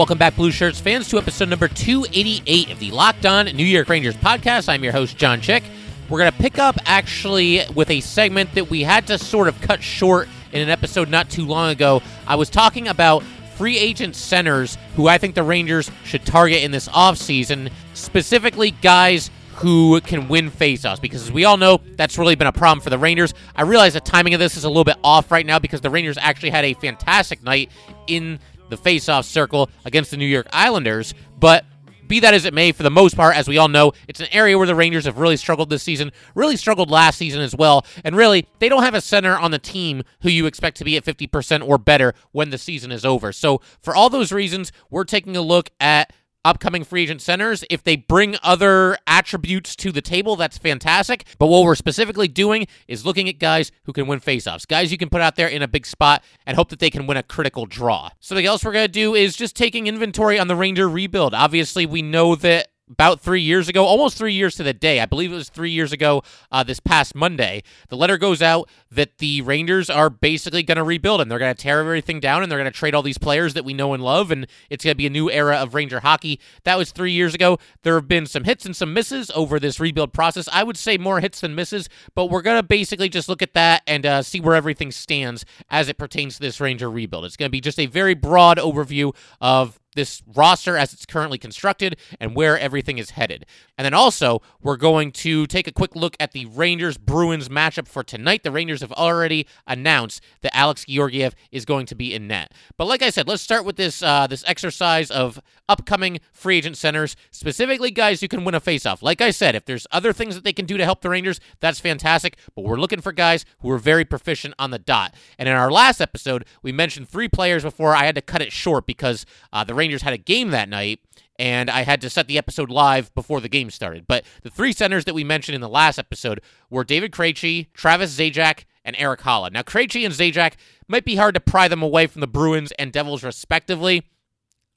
Welcome back, Blue Shirts fans, to episode number 288 of the Locked On New York Rangers podcast. I'm your host, John Chick. We're going to pick up actually with a segment that we had to sort of cut short in an episode not too long ago. I was talking about free agent centers who I think the Rangers should target in this offseason, specifically guys who can win faceoffs because as we all know that's really been a problem for the Rangers. I realize the timing of this is a little bit off right now because the Rangers actually had a fantastic night in the faceoff circle against the New York Islanders, but be that as it may, for the most part, as we all know, it's an area where the Rangers have really struggled this season, really struggled last season as well. And really, they don't have a center on the team who you expect to be at 50% or better when the season is over. So, for all those reasons, we're taking a look at upcoming free agent centers. If they bring other attributes to the table, that's fantastic. But what we're specifically doing is looking at guys who can win faceoffs, guys you can put out there in a big spot and hope that they can win a critical draw. Something else we're going to do is just taking inventory on the Ranger rebuild. Obviously, we know that about three years ago, almost three years to the day. I believe it was three years ago uh, this past Monday. The letter goes out that the Rangers are basically going to rebuild and they're going to tear everything down and they're going to trade all these players that we know and love, and it's going to be a new era of Ranger hockey. That was three years ago. There have been some hits and some misses over this rebuild process. I would say more hits than misses, but we're going to basically just look at that and uh, see where everything stands as it pertains to this Ranger rebuild. It's going to be just a very broad overview of this roster as it's currently constructed and where everything is headed. And then also, we're going to take a quick look at the Rangers Bruins matchup for tonight. The Rangers have already announced that Alex Georgiev is going to be in net. But like I said, let's start with this uh, this exercise of upcoming free agent centers, specifically guys who can win a faceoff. Like I said, if there's other things that they can do to help the Rangers, that's fantastic. But we're looking for guys who are very proficient on the dot. And in our last episode, we mentioned three players before I had to cut it short because uh, the Rangers had a game that night and I had to set the episode live before the game started. But the three centers that we mentioned in the last episode were David Krejci, Travis Zajac, and Erik Haula. Now, Krejci and Zajac might be hard to pry them away from the Bruins and Devils, respectively,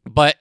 but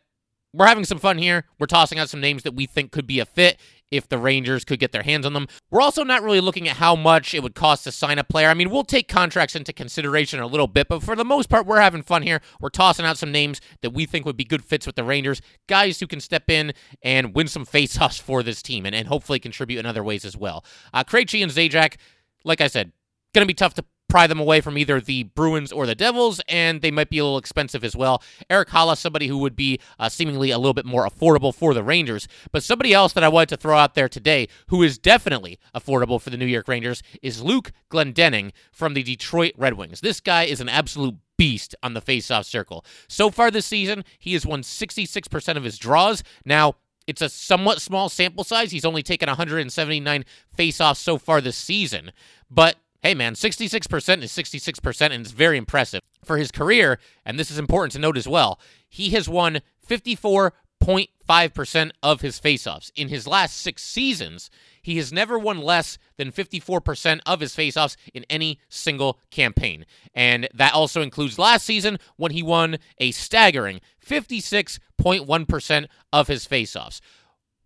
we're having some fun here. We're tossing out some names that we think could be a fit if the Rangers could get their hands on them. We're also not really looking at how much it would cost to sign a player. I mean, we'll take contracts into consideration a little bit, but for the most part, we're having fun here. We're tossing out some names that we think would be good fits with the Rangers, guys who can step in and win some faceoffs for this team and, and hopefully contribute in other ways as well. Uh, Krejci and Zajac, like I said, going to be tough to pry them away from either the Bruins or the Devils, and they might be a little expensive as well. Erik Haula, somebody who would be uh, seemingly a little bit more affordable for the Rangers. But somebody else that I wanted to throw out there today, who is definitely affordable for the New York Rangers, is Luke Glendening from the Detroit Red Wings. This guy is an absolute beast on the faceoff circle. So far this season, he has won 66% of his draws. Now, it's a somewhat small sample size. He's only taken 179 faceoffs so far this season, but hey man, 66% is 66%, and it's very impressive. For his career, and this is important to note as well, he has won 54.5% of his faceoffs. In his last six seasons, he has never won less than 54% of his faceoffs in any single campaign. And that also includes last season when he won a staggering 56.1% of his faceoffs.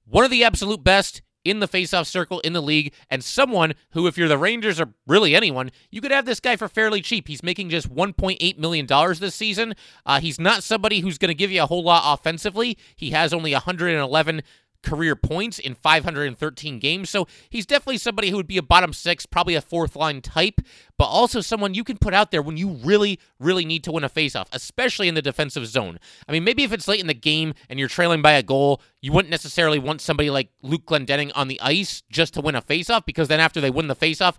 One of the absolute best in the faceoff circle in the league, and someone who, if you're the Rangers or really anyone, you could have this guy for fairly cheap. He's making just $1.8 million this season. Uh, he's not somebody who's going to give you a whole lot offensively. He has only 111 career points in 513 games. So he's definitely somebody who would be a bottom six, probably a fourth line type, but also someone you can put out there when you really, really need to win a faceoff, especially in the defensive zone. I mean, maybe if it's late in the game and you're trailing by a goal, you wouldn't necessarily want somebody like Luke Glendening on the ice just to win a faceoff because then after they win the faceoff,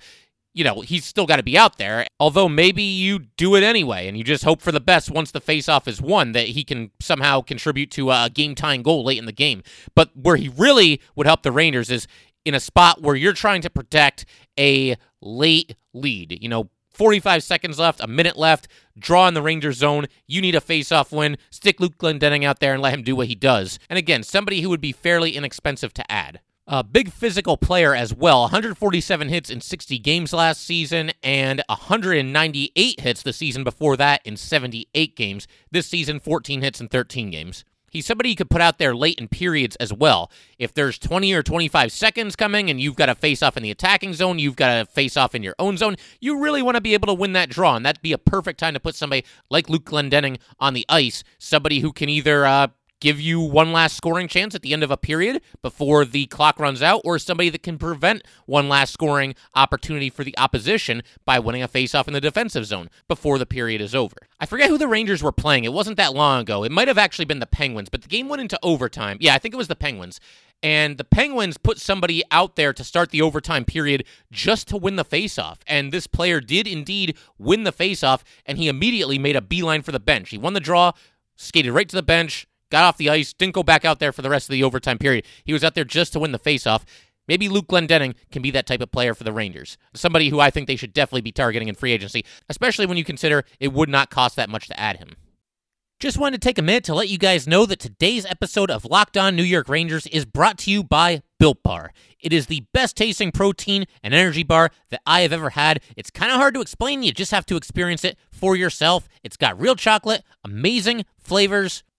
you know, he's still got to be out there. Although maybe you do it anyway and you just hope for the best once the faceoff is won that he can somehow contribute to a game tying goal late in the game. But where he really would help the Rangers is in a spot where you're trying to protect a late lead, you know, 45 seconds left, a minute left, draw in the Rangers zone. You need a face-off win. Stick Luke Glendening out there and let him do what he does. And again, somebody who would be fairly inexpensive to add. A big physical player as well. 147 hits in 60 games last season and 198 hits the season before that in 78 games. This season, 14 hits in 13 games. He's somebody you could put out there late in periods as well. If there's 20 or 25 seconds coming and you've got to face off in the attacking zone, you've got to face off in your own zone, you really want to be able to win that draw. And that'd be a perfect time to put somebody like Luke Glendening on the ice, somebody who can either uh, give you one last scoring chance at the end of a period before the clock runs out, or somebody that can prevent one last scoring opportunity for the opposition by winning a faceoff in the defensive zone before the period is over. I forget who the Rangers were playing. It wasn't that long ago. It might have actually been the Penguins, but the game went into overtime. Yeah, I think it was the Penguins. And the Penguins put somebody out there to start the overtime period just to win the faceoff. And this player did indeed win the faceoff, and he immediately made a beeline for the bench. He won the draw, skated right to the bench, got off the ice, didn't go back out there for the rest of the overtime period. He was out there just to win the faceoff. Maybe Luke Glendening can be that type of player for the Rangers. Somebody who I think they should definitely be targeting in free agency, especially when you consider it would not cost that much to add him. Just wanted to take a minute to let you guys know that today's episode of Locked On New York Rangers is brought to you by Built Bar. It is the best tasting protein and energy bar that I have ever had. It's kind of hard to explain, you just have to experience it for yourself. It's got real chocolate, amazing flavors,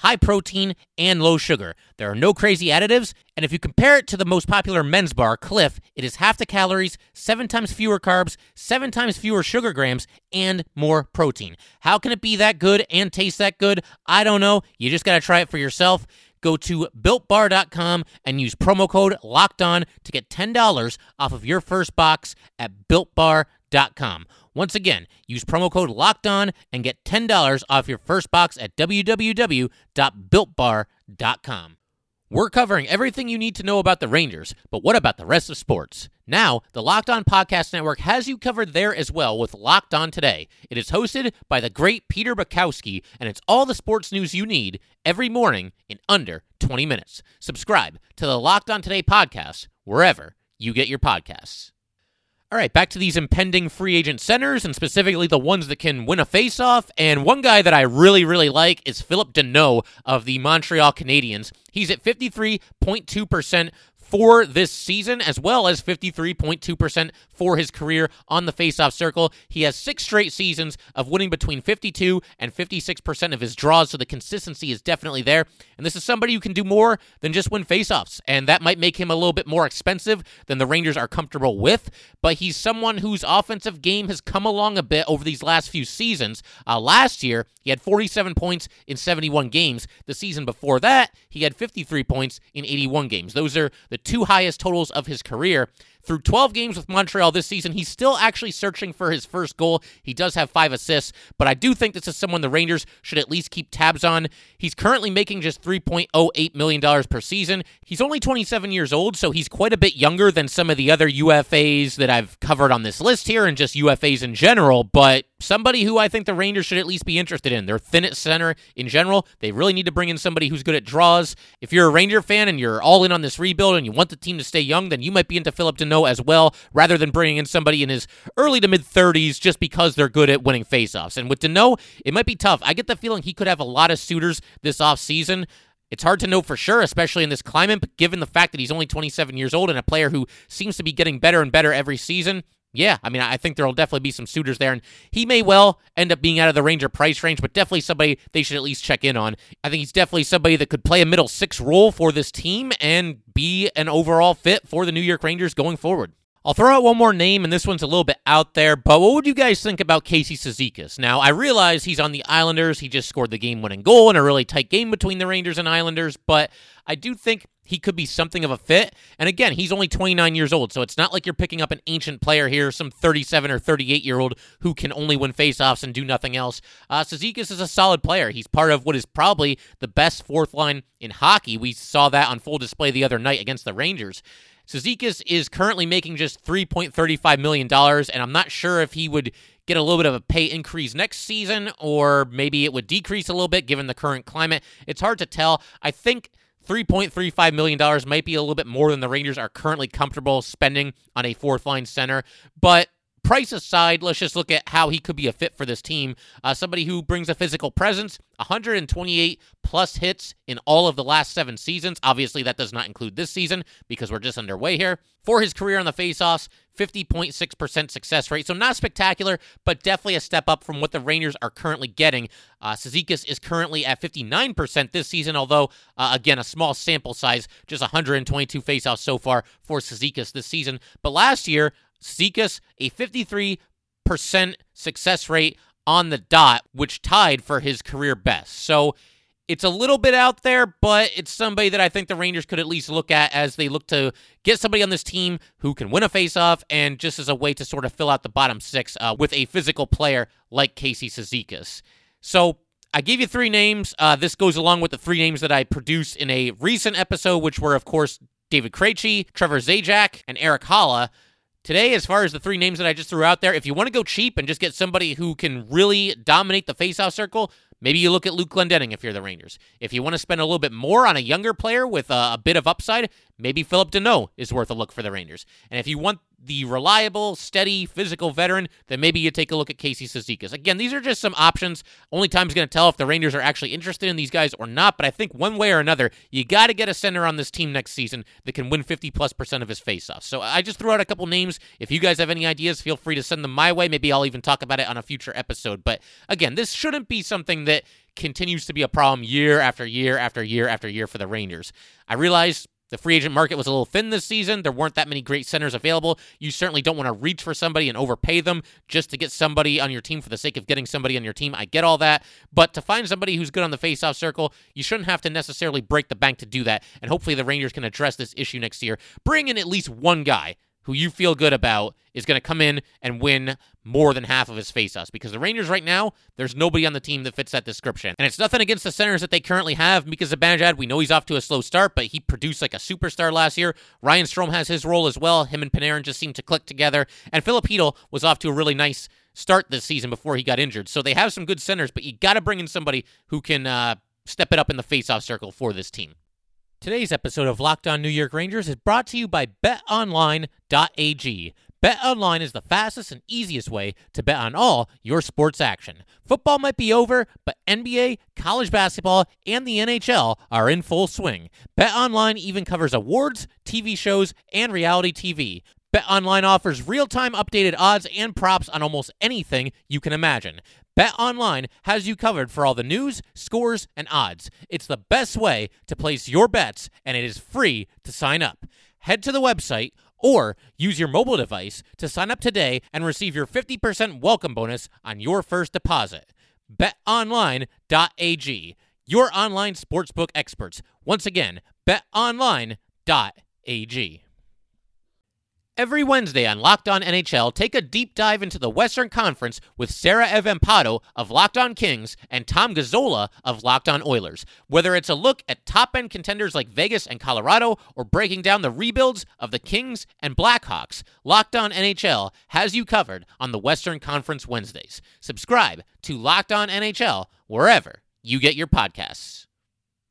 high protein, and low sugar. There are no crazy additives, and if you compare it to the most popular men's bar, Clif, it is half the calories, seven times fewer carbs, seven times fewer sugar grams, and more protein. How can it be that good and taste that good? I don't know. You just got to try it for yourself. Go to builtbar.com and use promo code locked on to get $10 off of your first box at builtbar.com. Once again, use promo code locked on and get $10 off your first box at www.builtbar.com. We're covering everything you need to know about the Rangers, but what about the rest of sports? Now, the Locked On Podcast Network has you covered there as well with Locked On Today. It is hosted by the great Peter Bukowski, and it's all the sports news you need every morning in under 20 minutes. Subscribe to the Locked On Today podcast wherever you get your podcasts. All right, back to these impending free agent centers, and specifically the ones that can win a faceoff. And one guy that I really, really like is Phillip Danault of the Montreal Canadiens. He's at 53.2% for this season, as well as 53.2% for his career on the faceoff circle. He has six straight seasons of winning between 52 and 56% of his draws, so the consistency is definitely there. And this is somebody who can do more than just win faceoffs, and that might make him a little bit more expensive than the Rangers are comfortable with. But he's someone whose offensive game has come along a bit over these last few seasons. Uh, last year, he had 47 points in 71 games. The season before that, he had 53 points in 81 games. Those are the two highest totals of his career. Through 12 games with Montreal this season, he's still actually searching for his first goal. He does have five assists, but I do think this is someone the Rangers should at least keep tabs on. He's currently making just $3.08 million per season. He's only 27 years old, so he's quite a bit younger than some of the other UFAs that I've covered on this list here and just UFAs in general, but somebody who I think the Rangers should at least be interested in. They're thin at center in general. They really need to bring in somebody who's good at draws. If you're a Ranger fan and you're all in on this rebuild and you want the team to stay young, then you might be into Phillip Danault as well, rather than bringing in somebody in his early to mid 30s just because they're good at winning faceoffs. And with Danault, it might be tough. I get the feeling he could have a lot of suitors this offseason. It's hard to know for sure, especially in this climate, but given the fact that he's only 27 years old and a player who seems to be getting better and better every season, yeah, I mean, I think there'll definitely be some suitors there, and he may well end up being out of the Ranger price range, but definitely somebody they should at least check in on. I think he's definitely somebody that could play a middle six role for this team and be an overall fit for the New York Rangers going forward. I'll throw out one more name, and this one's a little bit out there, but what would you guys think about Casey Cizikas? Now, I realize he's on the Islanders. He just scored the game winning goal in a really tight game between the Rangers and Islanders, but I do think he could be something of a fit. And again, he's only 29 years old, so it's not like you're picking up an ancient player here, some 37 or 38 year old who can only win faceoffs and do nothing else. Uh, is a solid player. He's part of what is probably the best fourth line in hockey. We saw that on full display the other night against the Rangers. Cizikas is currently making just $3.35 million, and I'm not sure if he would get a little bit of a pay increase next season or maybe it would decrease a little bit given the current climate. It's hard to tell. I think $3.35 million might be a little bit more than the Rangers are currently comfortable spending on a fourth line center, but price aside, let's just look at how he could be a fit for this team. Uh, somebody who brings a physical presence, 128 plus hits in all of the last seven seasons. Obviously, that does not include this season because we're just underway here. For his career on the faceoffs, 50.6% success rate. So not spectacular, but definitely a step up from what the Rangers are currently getting. Uh, Cizikas is currently at 59% this season, although, uh, again, a small sample size, just 122 faceoffs so far for Cizikas this season. But last year, Cizikas, a 53% success rate on the dot, which tied for his career best. So it's a little bit out there, but it's somebody that I think the Rangers could at least look at as they look to get somebody on this team who can win a faceoff and just as a way to sort of fill out the bottom six uh, with a physical player like Casey Cizikas. So I gave you three names. Uh, this goes along with the three names that I produced in a recent episode, which were, of course, David Krejci, Trevor Zajac, and Erik Haula. Today, as far as the three names that I just threw out there, if you want to go cheap and just get somebody who can really dominate the faceoff circle, maybe you look at Luke Glendening if you're the Rangers. If you want to spend a little bit more on a younger player with a, a bit of upside, maybe Phillip Danault is worth a look for the Rangers. And if you want the reliable, steady, physical veteran, then maybe you take a look at Casey Cizikas. Again, these are just some options. Only time's going to tell if the Rangers are actually interested in these guys or not. But I think one way or another, you got to get a center on this team next season that can win 50 plus percent of his faceoffs. So I just threw out a couple names. If you guys have any ideas, feel free to send them my way. Maybe I'll even talk about it on a future episode. But again, this shouldn't be something that continues to be a problem year after year after year after year for the Rangers. I realize the free agent market was a little thin this season. There weren't that many great centers available. You certainly don't want to reach for somebody and overpay them just to get somebody on your team for the sake of getting somebody on your team. I get all that. But to find somebody who's good on the faceoff circle, you shouldn't have to necessarily break the bank to do that. And hopefully the Rangers can address this issue next year. Bring in at least one guy who you feel good about is going to come in and win more than half of his faceoffs because the Rangers right now, there's nobody on the team that fits that description. And it's nothing against the centers that they currently have because Zibanejad, we know he's off to a slow start, but he produced like a superstar last year. Ryan Strome has his role as well. Him and Panarin just seem to click together. And Filip Chytil was off to a really nice start this season before he got injured. So they have some good centers, but you got to bring in somebody who can uh, step it up in the faceoff circle for this team. Today's episode of Locked On New York Rangers is brought to you by betonline.ag. BetOnline is the fastest and easiest way to bet on all your sports action. Football might be over, but NBA, college basketball, and the NHL are in full swing. BetOnline even covers awards, TV shows, and reality TV. BetOnline offers real-time updated odds and props on almost anything you can imagine. BetOnline has you covered for all the news, scores, and odds. It's the best way to place your bets, and it is free to sign up. Head to the website or use your mobile device to sign up today and receive your 50% welcome bonus on your first deposit. BetOnline.ag, your online sportsbook experts. Once again, betonline.ag. Every Wednesday on Locked On NHL, take a deep dive into the Western Conference with Sarah Avampato of Locked On Kings and Tom Gazzola of Locked On Oilers. Whether it's a look at top end contenders like Vegas and Colorado or breaking down the rebuilds of the Kings and Blackhawks, Locked On NHL has you covered on the Western Conference Wednesdays. Subscribe to Locked On NHL wherever you get your podcasts.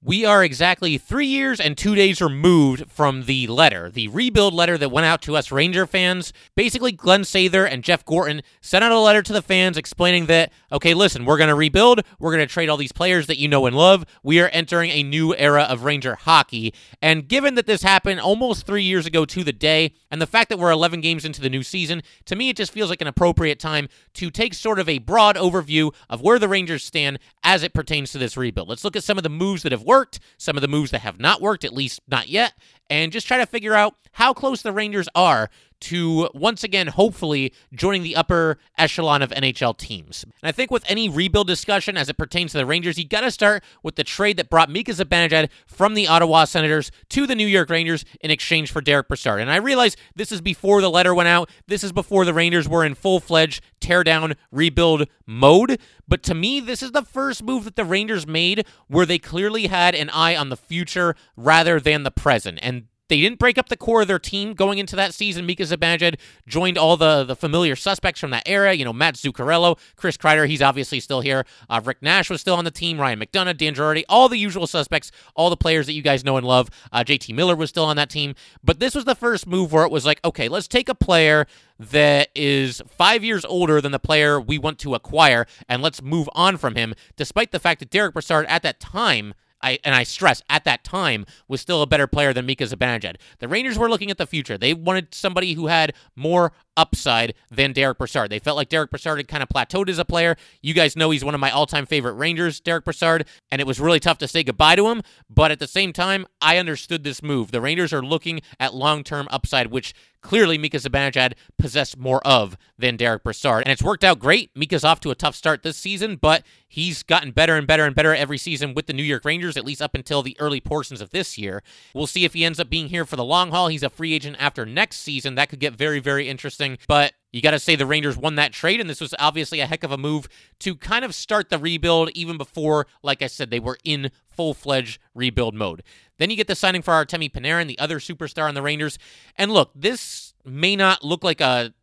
We are exactly three years and two days removed from the letter, the rebuild letter that went out to us Ranger fans. Basically, Glenn Sather and Jeff Gorton sent out a letter to the fans explaining that, okay, listen, we're going to rebuild. We're going to trade all these players that you know and love. We are entering a new era of Ranger hockey. And given that this happened almost three years ago to the day, and the fact that we're 11 games into the new season, to me, it just feels like an appropriate time to take sort of a broad overview of where the Rangers stand as it pertains to this rebuild. Let's look at some of the moves that have worked, some of the moves that have not worked, at least not yet, and just try to figure out how close the Rangers are to once again, hopefully, joining the upper echelon of NHL teams. And I think with any rebuild discussion as it pertains to the Rangers, you got to start with the trade that brought Mika Zibanejad from the Ottawa Senators to the New York Rangers in exchange for Derick Brassard. And I realize this is before the letter went out. This is before the Rangers were in full-fledged tear-down, rebuild mode. But to me, this is the first move that the Rangers made where they clearly had an eye on the future rather than the present. And They didn't break up the core of their team going into that season. Mika Zibanejad joined all the, the familiar suspects from that era. You know, Matt Zuccarello, Chris Kreider, he's obviously still here. Uh, Rick Nash was still on the team. Ryan McDonagh, Dan Girardi, all the usual suspects, all the players that you guys know and love. Uh, JT Miller was still on that team. But this was the first move where it was like, okay, let's take a player that is five years older than the player we want to acquire, and let's move on from him, despite the fact that Derick Brassard at that time I and I stress at that time was still a better player than Mika Zibanejad. The Rangers were looking at the future. They wanted somebody who had more upside than Derick Brassard. They felt like Derick Brassard had kind of plateaued as a player. You guys know he's one of my all-time favorite Rangers, Derick Brassard, and it was really tough to say goodbye to him, but at the same time, I understood this move. The Rangers are looking at long-term upside, which clearly Mika Zibanejad possessed more of than Derick Brassard. And it's worked out great. Mika's off to a tough start this season, but he's gotten better and better and better every season with the New York Rangers, at least up until the early portions of this year. We'll see if he ends up being here for the long haul. He's a free agent after next season. That could get very, very interesting. But you got to say the Rangers won that trade, and this was obviously a heck of a move to kind of start the rebuild even before, like I said, they were in full fledged rebuild mode. Then you get the signing for Artemi Panarin, the other superstar on the Rangers. And look, this may not look like a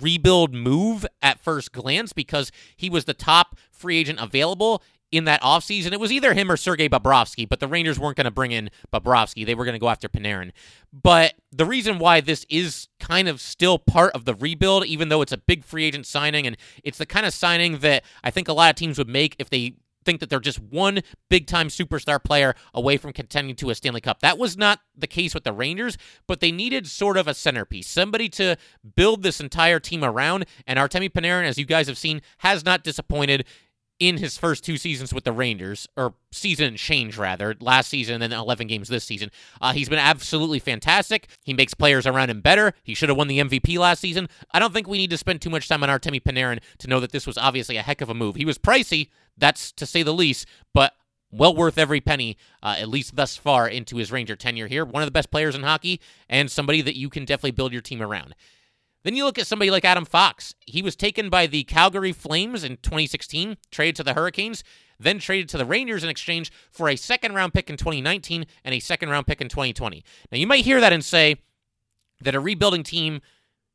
rebuild move at first glance because he was the top free agent available in that offseason. It was either him or Sergei Bobrovsky, but the Rangers weren't going to bring in Bobrovsky. They were going to go after Panarin. But the reason why this is kind of still part of the rebuild, even though it's a big free agent signing, and it's the kind of signing that I think a lot of teams would make if they think that they're just one big time superstar player away from contending to a Stanley Cup. That was not the case with the Rangers, but they needed sort of a centerpiece, somebody to build this entire team around. And Artemi Panarin, as you guys have seen, has not disappointed in his first two seasons with the Rangers, or season change rather, last season and then 11 games this season. Uh, he's been absolutely fantastic. He makes players around him better. He should have won the MVP last season. I don't think we need to spend too much time on Artemi Panarin to know that this was obviously a heck of a move. He was pricey, that's to say the least, but well worth every penny, uh, at least thus far into his Ranger tenure here. One of the best players in hockey, and somebody that you can definitely build your team around. Then you look at somebody like Adam Fox. He was taken by the Calgary Flames in 2016, traded to the Hurricanes, then traded to the Rangers in exchange for a second round pick in 2019 and a second round pick in 2020. Now, you might hear that and say that a rebuilding team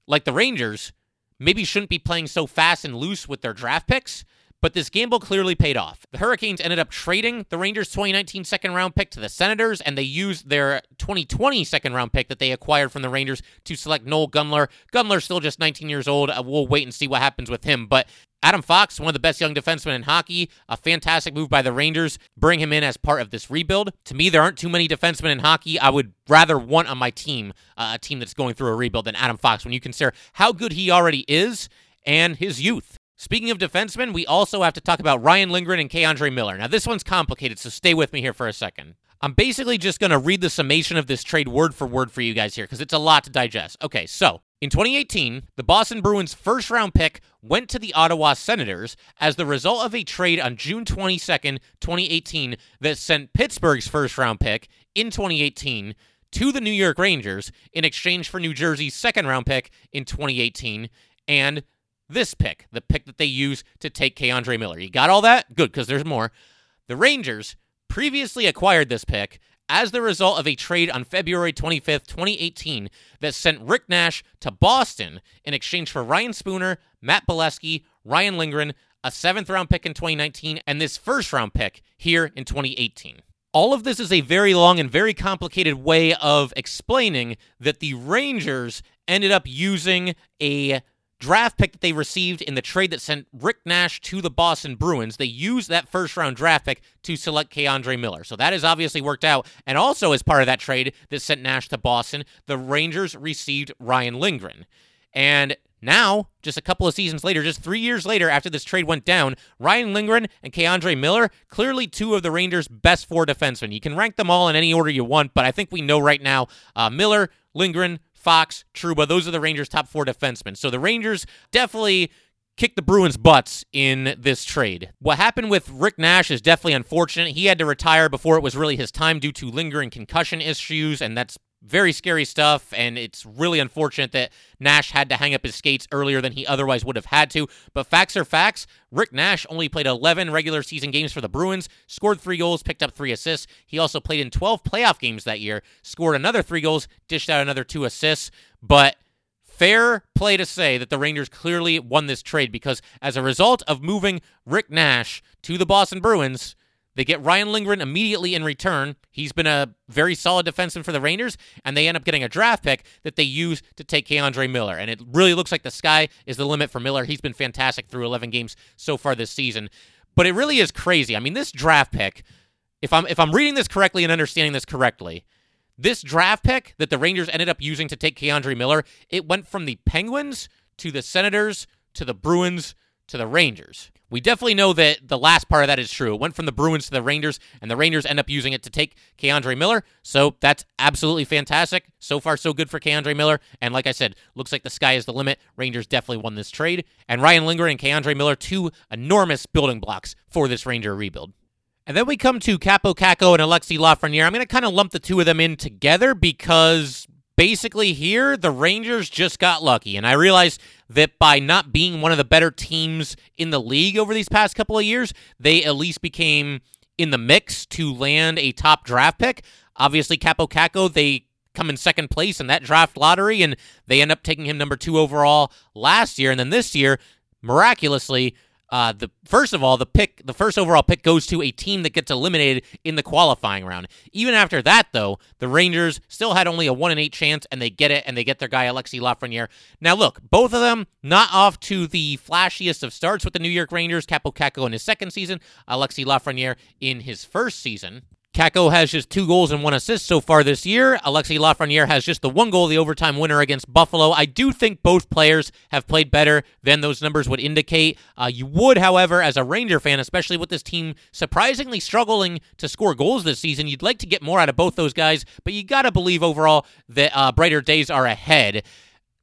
like the Rangers maybe shouldn't be playing so fast and loose with their draft picks. But this gamble clearly paid off. The Hurricanes ended up trading the Rangers' 2019 second round pick to the Senators, and they used their 2020 second round pick that they acquired from the Rangers to select Noel Gunler. Gunler's still just 19 years old. Uh, we'll wait and see what happens with him. But Adam Fox, one of the best young defensemen in hockey, a fantastic move by the Rangers. Bring him in as part of this rebuild. To me, there aren't too many defensemen in hockey I would rather want on my team, uh, a team that's going through a rebuild, than Adam Fox when you consider how good he already is and his youth. Speaking of defensemen, we also have to talk about Ryan Lindgren and K'Andre Miller. Now, this one's complicated, so stay with me here for a second. I'm basically just going to read the summation of this trade word for word for you guys here because it's a lot to digest. Okay, so in 2018, the Boston Bruins' first round pick went to the Ottawa Senators as the result of a trade on June 22nd, 2018, that sent Pittsburgh's first round pick in 2018 to the New York Rangers in exchange for New Jersey's second round pick in 2018 and this pick, the pick that they use to take K'Andre Miller. You got all that? Good, because there's more. The Rangers previously acquired this pick as the result of a trade on February 25th, 2018, that sent Rick Nash to Boston in exchange for Ryan Spooner, Matt Beleskey, Ryan Lindgren, a seventh round pick in 2019, and this first round pick here in 2018. All of this is a very long and very complicated way of explaining that the Rangers ended up using a draft pick that they received in the trade that sent Rick Nash to the Boston Bruins. They used that first round draft pick to select K'Andre Miller. So that has obviously worked out. And also, as part of that trade that sent Nash to Boston, the Rangers received Ryan Lindgren. And now, just a couple of seasons later, just three years later after this trade went down, Ryan Lindgren and K'Andre Miller, clearly two of the Rangers' best four defensemen. You can rank them all in any order you want, but I think we know right now uh, Miller, Lindgren, Fox, Trouba. Those are the Rangers' top four defensemen. So the Rangers definitely kicked the Bruins' butts in this trade. What happened with Rick Nash is definitely unfortunate. He had to retire before it was really his time due to lingering concussion issues, and that's very scary stuff, and it's really unfortunate that Nash had to hang up his skates earlier than he otherwise would have had to. But facts are facts. Rick Nash only played 11 regular season games for the Bruins, scored three goals, picked up three assists. He also played in 12 playoff games that year, scored another three goals, dished out another two assists. But fair play to say that the Rangers clearly won this trade because as a result of moving Rick Nash to the Boston Bruins, they get Ryan Lindgren immediately in return. He's been a very solid defenseman for the Rangers, and they end up getting a draft pick that they use to take K'Andre Miller. And it really looks like the sky is the limit for Miller. He's been fantastic through 11 games so far this season. But it really is crazy. I mean, this draft pick, if I'm if I'm reading this correctly and understanding this correctly, this draft pick that the Rangers ended up using to take K'Andre Miller, it went from the Penguins to the Senators to the Bruins to the Rangers. We definitely know that the last part of that is true. It went from the Bruins to the Rangers, and the Rangers end up using it to take K'Andre Miller. So that's absolutely fantastic. So far, so good for K'Andre Miller. And like I said, looks like the sky is the limit. Rangers definitely won this trade. And Ryan Lindgren and K'Andre Miller, two enormous building blocks for this Ranger rebuild. And then we come to Kaapo Kakko and Alexi Lafreniere. I'm going to kind of lump the two of them in together because basically here the Rangers just got lucky. And I realize that by not being one of the better teams in the league over these past couple of years, they at least became in the mix to land a top draft pick. Obviously, Kaapo Kakko, they come in second place in that draft lottery, and they end up taking him number two overall last year. And then this year, miraculously, uh, the first of all, the pick, the first overall pick goes to a team that gets eliminated in the qualifying round. Even after that, though, the Rangers still had only a one in eight chance, and they get it, and they get their guy Alexi Lafreniere. Now, look, both of them not off to the flashiest of starts with the New York Rangers. Kaapo Kakko in his second season, Alexi Lafreniere in his first season. Kakko has just two goals and one assist so far this year. Alexi Lafreniere has just the one goal, the overtime winner against Buffalo. I do think both players have played better than those numbers would indicate. Uh, you would, however, as a Ranger fan, especially with this team surprisingly struggling to score goals this season, you'd like to get more out of both those guys, but you got to believe overall that uh, brighter days are ahead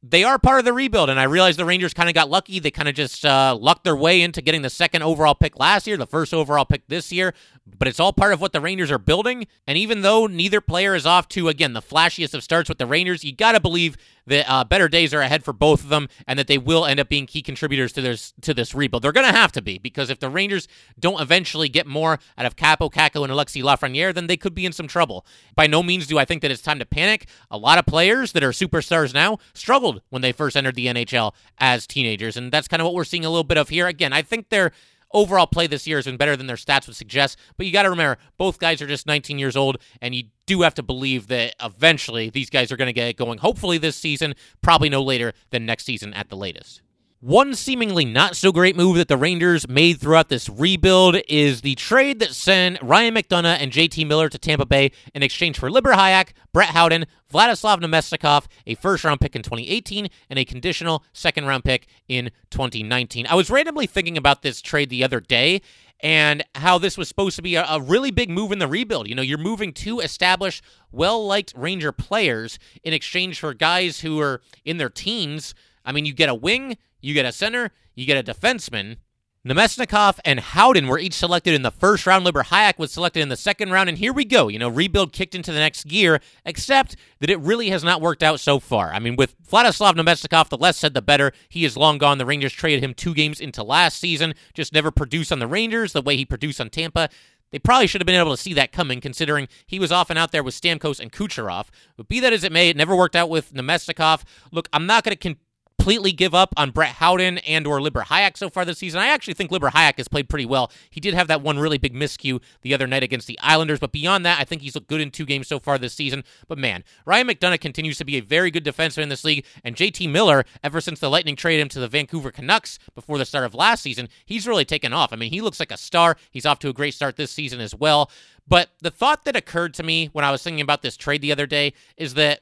they are part of the rebuild, and I realize the Rangers kind of got lucky. They kind of just uh, lucked their way into getting the second overall pick last year, the first overall pick this year but it's all part of what the Rangers are building. And even though neither player is off to, again, the flashiest of starts with the Rangers, you got to believe that uh, better days are ahead for both of them and that they will end up being key contributors to this, to this rebuild. They're going to have to be because if the Rangers don't eventually get more out of Kaapo, Kakko, and Alexi Lafreniere, then they could be in some trouble. By no means do I think that it's time to panic. A lot of players that are superstars now struggled when they first entered the NHL as teenagers, and that's kind of what we're seeing a little bit of here. Again, I think they're overall play this year has been better than their stats would suggest. But you got to remember, both guys are just 19 years old, and you do have to believe that eventually these guys are going to get going. Hopefully this season, probably no later than next season at the latest. One seemingly not so great move that the Rangers made throughout this rebuild is the trade that sent Ryan McDonagh and JT Miller to Tampa Bay in exchange for Libor Hajek, Brett Howden, Vladislav Namestnikov, a first round pick in 2018, and a conditional second round pick in 2019. I was randomly thinking about this trade the other day and how this was supposed to be a, a, really big move in the rebuild. You know, you're moving two established, well liked Ranger players in exchange for guys who are in their teens. I mean, you get a wing, you get a center, you get a defenseman. Namestnikov and Howden were each selected in the first round. Libor Hajek was selected in the second round. And here we go. You know, rebuild kicked into the next gear, except that it really has not worked out so far. I mean, with Vladislav Namestnikov, the less said, the better. He is long gone. The Rangers traded him two games into last season, just never produced on the Rangers the way he produced on Tampa. They probably should have been able to see that coming, considering he was often out there with Stamkos and Kucherov. But be that as it may, it never worked out with Namestnikov. Look, I'm not going to completely give up on Brett Howden and or Libor Hajek so far this season. I actually think Libor Hajek has played pretty well. He did have that one really big miscue the other night against the Islanders, but beyond that, I think he's looked good in two games so far this season. But man, Ryan McDonagh continues to be a very good defenseman in this league, and JT Miller, ever since the Lightning traded him to the Vancouver Canucks before the start of last season, he's really taken off. I mean, he looks like a star. He's off to a great start this season as well. But the thought that occurred to me when I was thinking about this trade the other day is that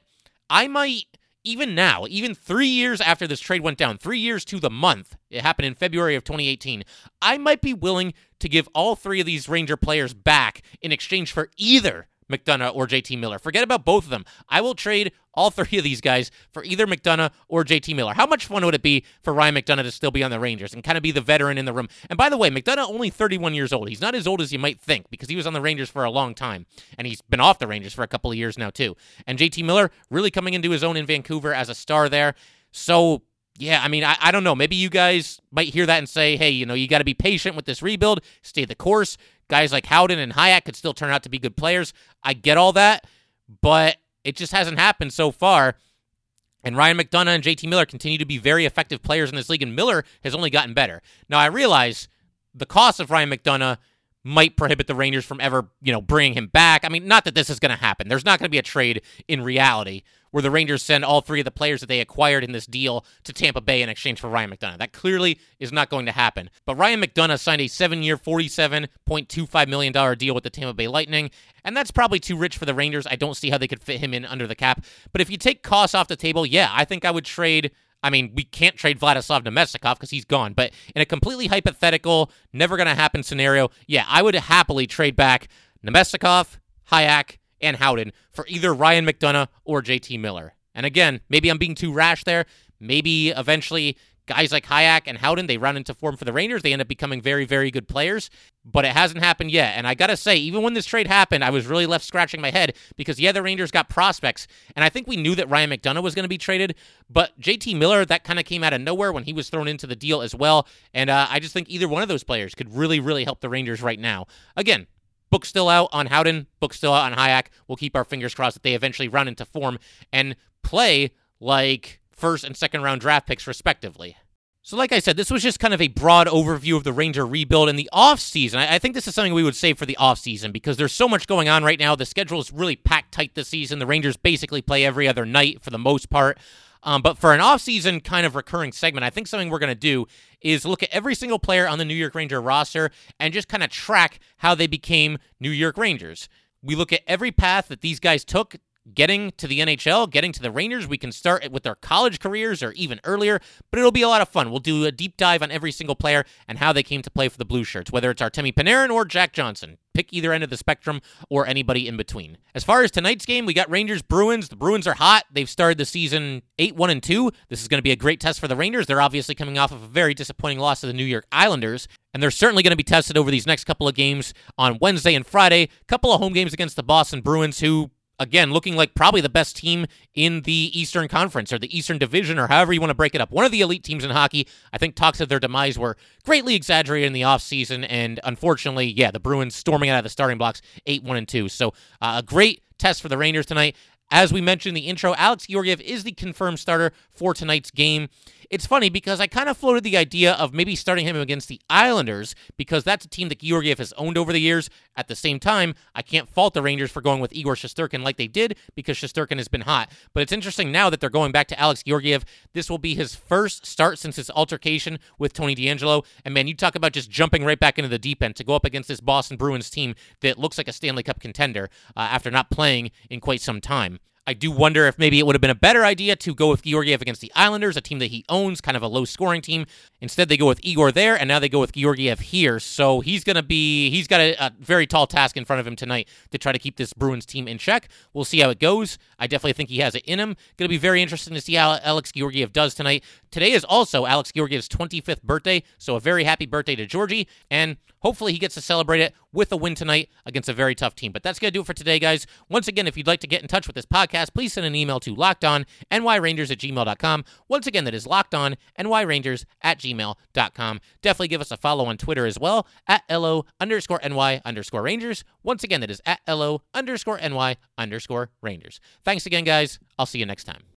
I might even now, even three years after this trade went down, three years to the month, it happened in February of 2018, I might be willing to give all three of these Ranger players back in exchange for either McDonagh or JT Miller. Forget about both of them. I will trade all three of these guys for either McDonagh or JT Miller. How much fun would it be for Ryan McDonagh to still be on the Rangers and kind of be the veteran in the room? And by the way, McDonagh only 31 years old. He's not as old as you might think because he was on the Rangers for a long time and he's been off the Rangers for a couple of years now too. And JT Miller really coming into his own in Vancouver as a star there. So yeah, I mean, I, I don't know. Maybe you guys might hear that and say, hey, you know, you got to be patient with this rebuild, stay the course. Guys like Howden and Hajek could still turn out to be good players. I get all that, but it just hasn't happened so far. And Ryan McDonagh and JT Miller continue to be very effective players in this league, and Miller has only gotten better. Now, I realize the cost of Ryan McDonagh might prohibit the Rangers from ever, you know, bringing him back. I mean, not that this is going to happen. There's not going to be a trade in reality where the Rangers send all three of the players that they acquired in this deal to Tampa Bay in exchange for Ryan McDonagh. That clearly is not going to happen. But Ryan McDonagh signed a seven-year, $47.25 million deal with the Tampa Bay Lightning, and that's probably too rich for the Rangers. I don't see how they could fit him in under the cap. But if you take costs off the table, yeah, I think I would trade I mean, we can't trade Vladislav Namestnikov because he's gone. But in a completely hypothetical, never going to happen scenario, yeah, I would happily trade back Namestnikov, Hajek, and Howden for either Ryan McDonagh or JT Miller. And again, maybe I'm being too rash there. Maybe eventually guys like Hajek and Howden, they run into form for the Rangers. They end up becoming very, very good players, but it hasn't happened yet. And I got to say, even when this trade happened, I was really left scratching my head because, yeah, the Rangers got prospects. And I think we knew that Ryan McDonagh was going to be traded, but JT Miller, that kind of came out of nowhere when he was thrown into the deal as well. And uh, I just think either one of those players could really, really help the Rangers right now. Again, Book still out on Howden, book still out on Hajek. We'll keep our fingers crossed that they eventually run into form and play like first and second round draft picks, respectively. So, like I said, this was just kind of a broad overview of the Ranger rebuild in the offseason. I, I think this is something we would save for the offseason because there's so much going on right now. The schedule is really packed tight this season. The Rangers basically play every other night for the most part. Um, but for an offseason kind of recurring segment, I think something we're going to do is look at every single player on the New York Ranger roster and just kind of track how they became New York Rangers. We look at every path that these guys took getting to the NHL, getting to the Rangers. We can start with their college careers or even earlier, but it'll be a lot of fun. We'll do a deep dive on every single player and how they came to play for the Blue Shirts, whether it's Artemi Panarin or Jack Johnson. Pick either end of the spectrum or anybody in between. As far as tonight's game, we got Rangers Bruins. The Bruins are hot. They've started the season 8 1 and 2. This is going to be a great test for the Rangers. They're obviously coming off of a very disappointing loss to the New York Islanders, and they're certainly going to be tested over these next couple of games on Wednesday and Friday. A couple of home games against the Boston Bruins, who again, looking like probably the best team in the Eastern Conference or the Eastern Division or however you want to break it up. One of the elite teams in hockey. I think talks of their demise were greatly exaggerated in the offseason. And unfortunately, yeah, the Bruins storming out of the starting blocks 8 1 and 2. So uh, a great test for the Rangers tonight. As we mentioned in the intro, Alex Georgiev is the confirmed starter for tonight's game. It's funny because I kind of floated the idea of maybe starting him against the Islanders because that's a team that Georgiev has owned over the years. At the same time, I can't fault the Rangers for going with Igor Shesterkin like they did because Shesterkin has been hot. But it's interesting now that they're going back to Alex Georgiev. This will be his first start since his altercation with Tony DeAngelo. And man, you talk about just jumping right back into the deep end to go up against this Boston Bruins team that looks like a Stanley Cup contender uh, after not playing in quite some time. I do wonder if maybe it would have been a better idea to go with Georgiev against the Islanders, a team that he owns, kind of a low scoring team. Instead, they go with Igor there, and now they go with Georgiev here. So he's going to be, he's got a, a, very tall task in front of him tonight to try to keep this Bruins team in check. We'll see how it goes. I definitely think he has it in him. Going to be very interesting to see how Alex Georgiev does tonight. Today is also Alex Georgiev's 25th birthday, so a very happy birthday to Georgie, and hopefully he gets to celebrate it with a win tonight against a very tough team. But that's going to do it for today, guys. Once again, if you'd like to get in touch with this podcast, please send an email to lockedonnyrangers at gmail.com. Once again, that is lockedonnyrangers at gmail.com. Definitely give us a follow on Twitter as well, at LO underscore NY underscore Rangers. Once again, that is at LO underscore NY underscore Rangers. Thanks again, guys. I'll see you next time.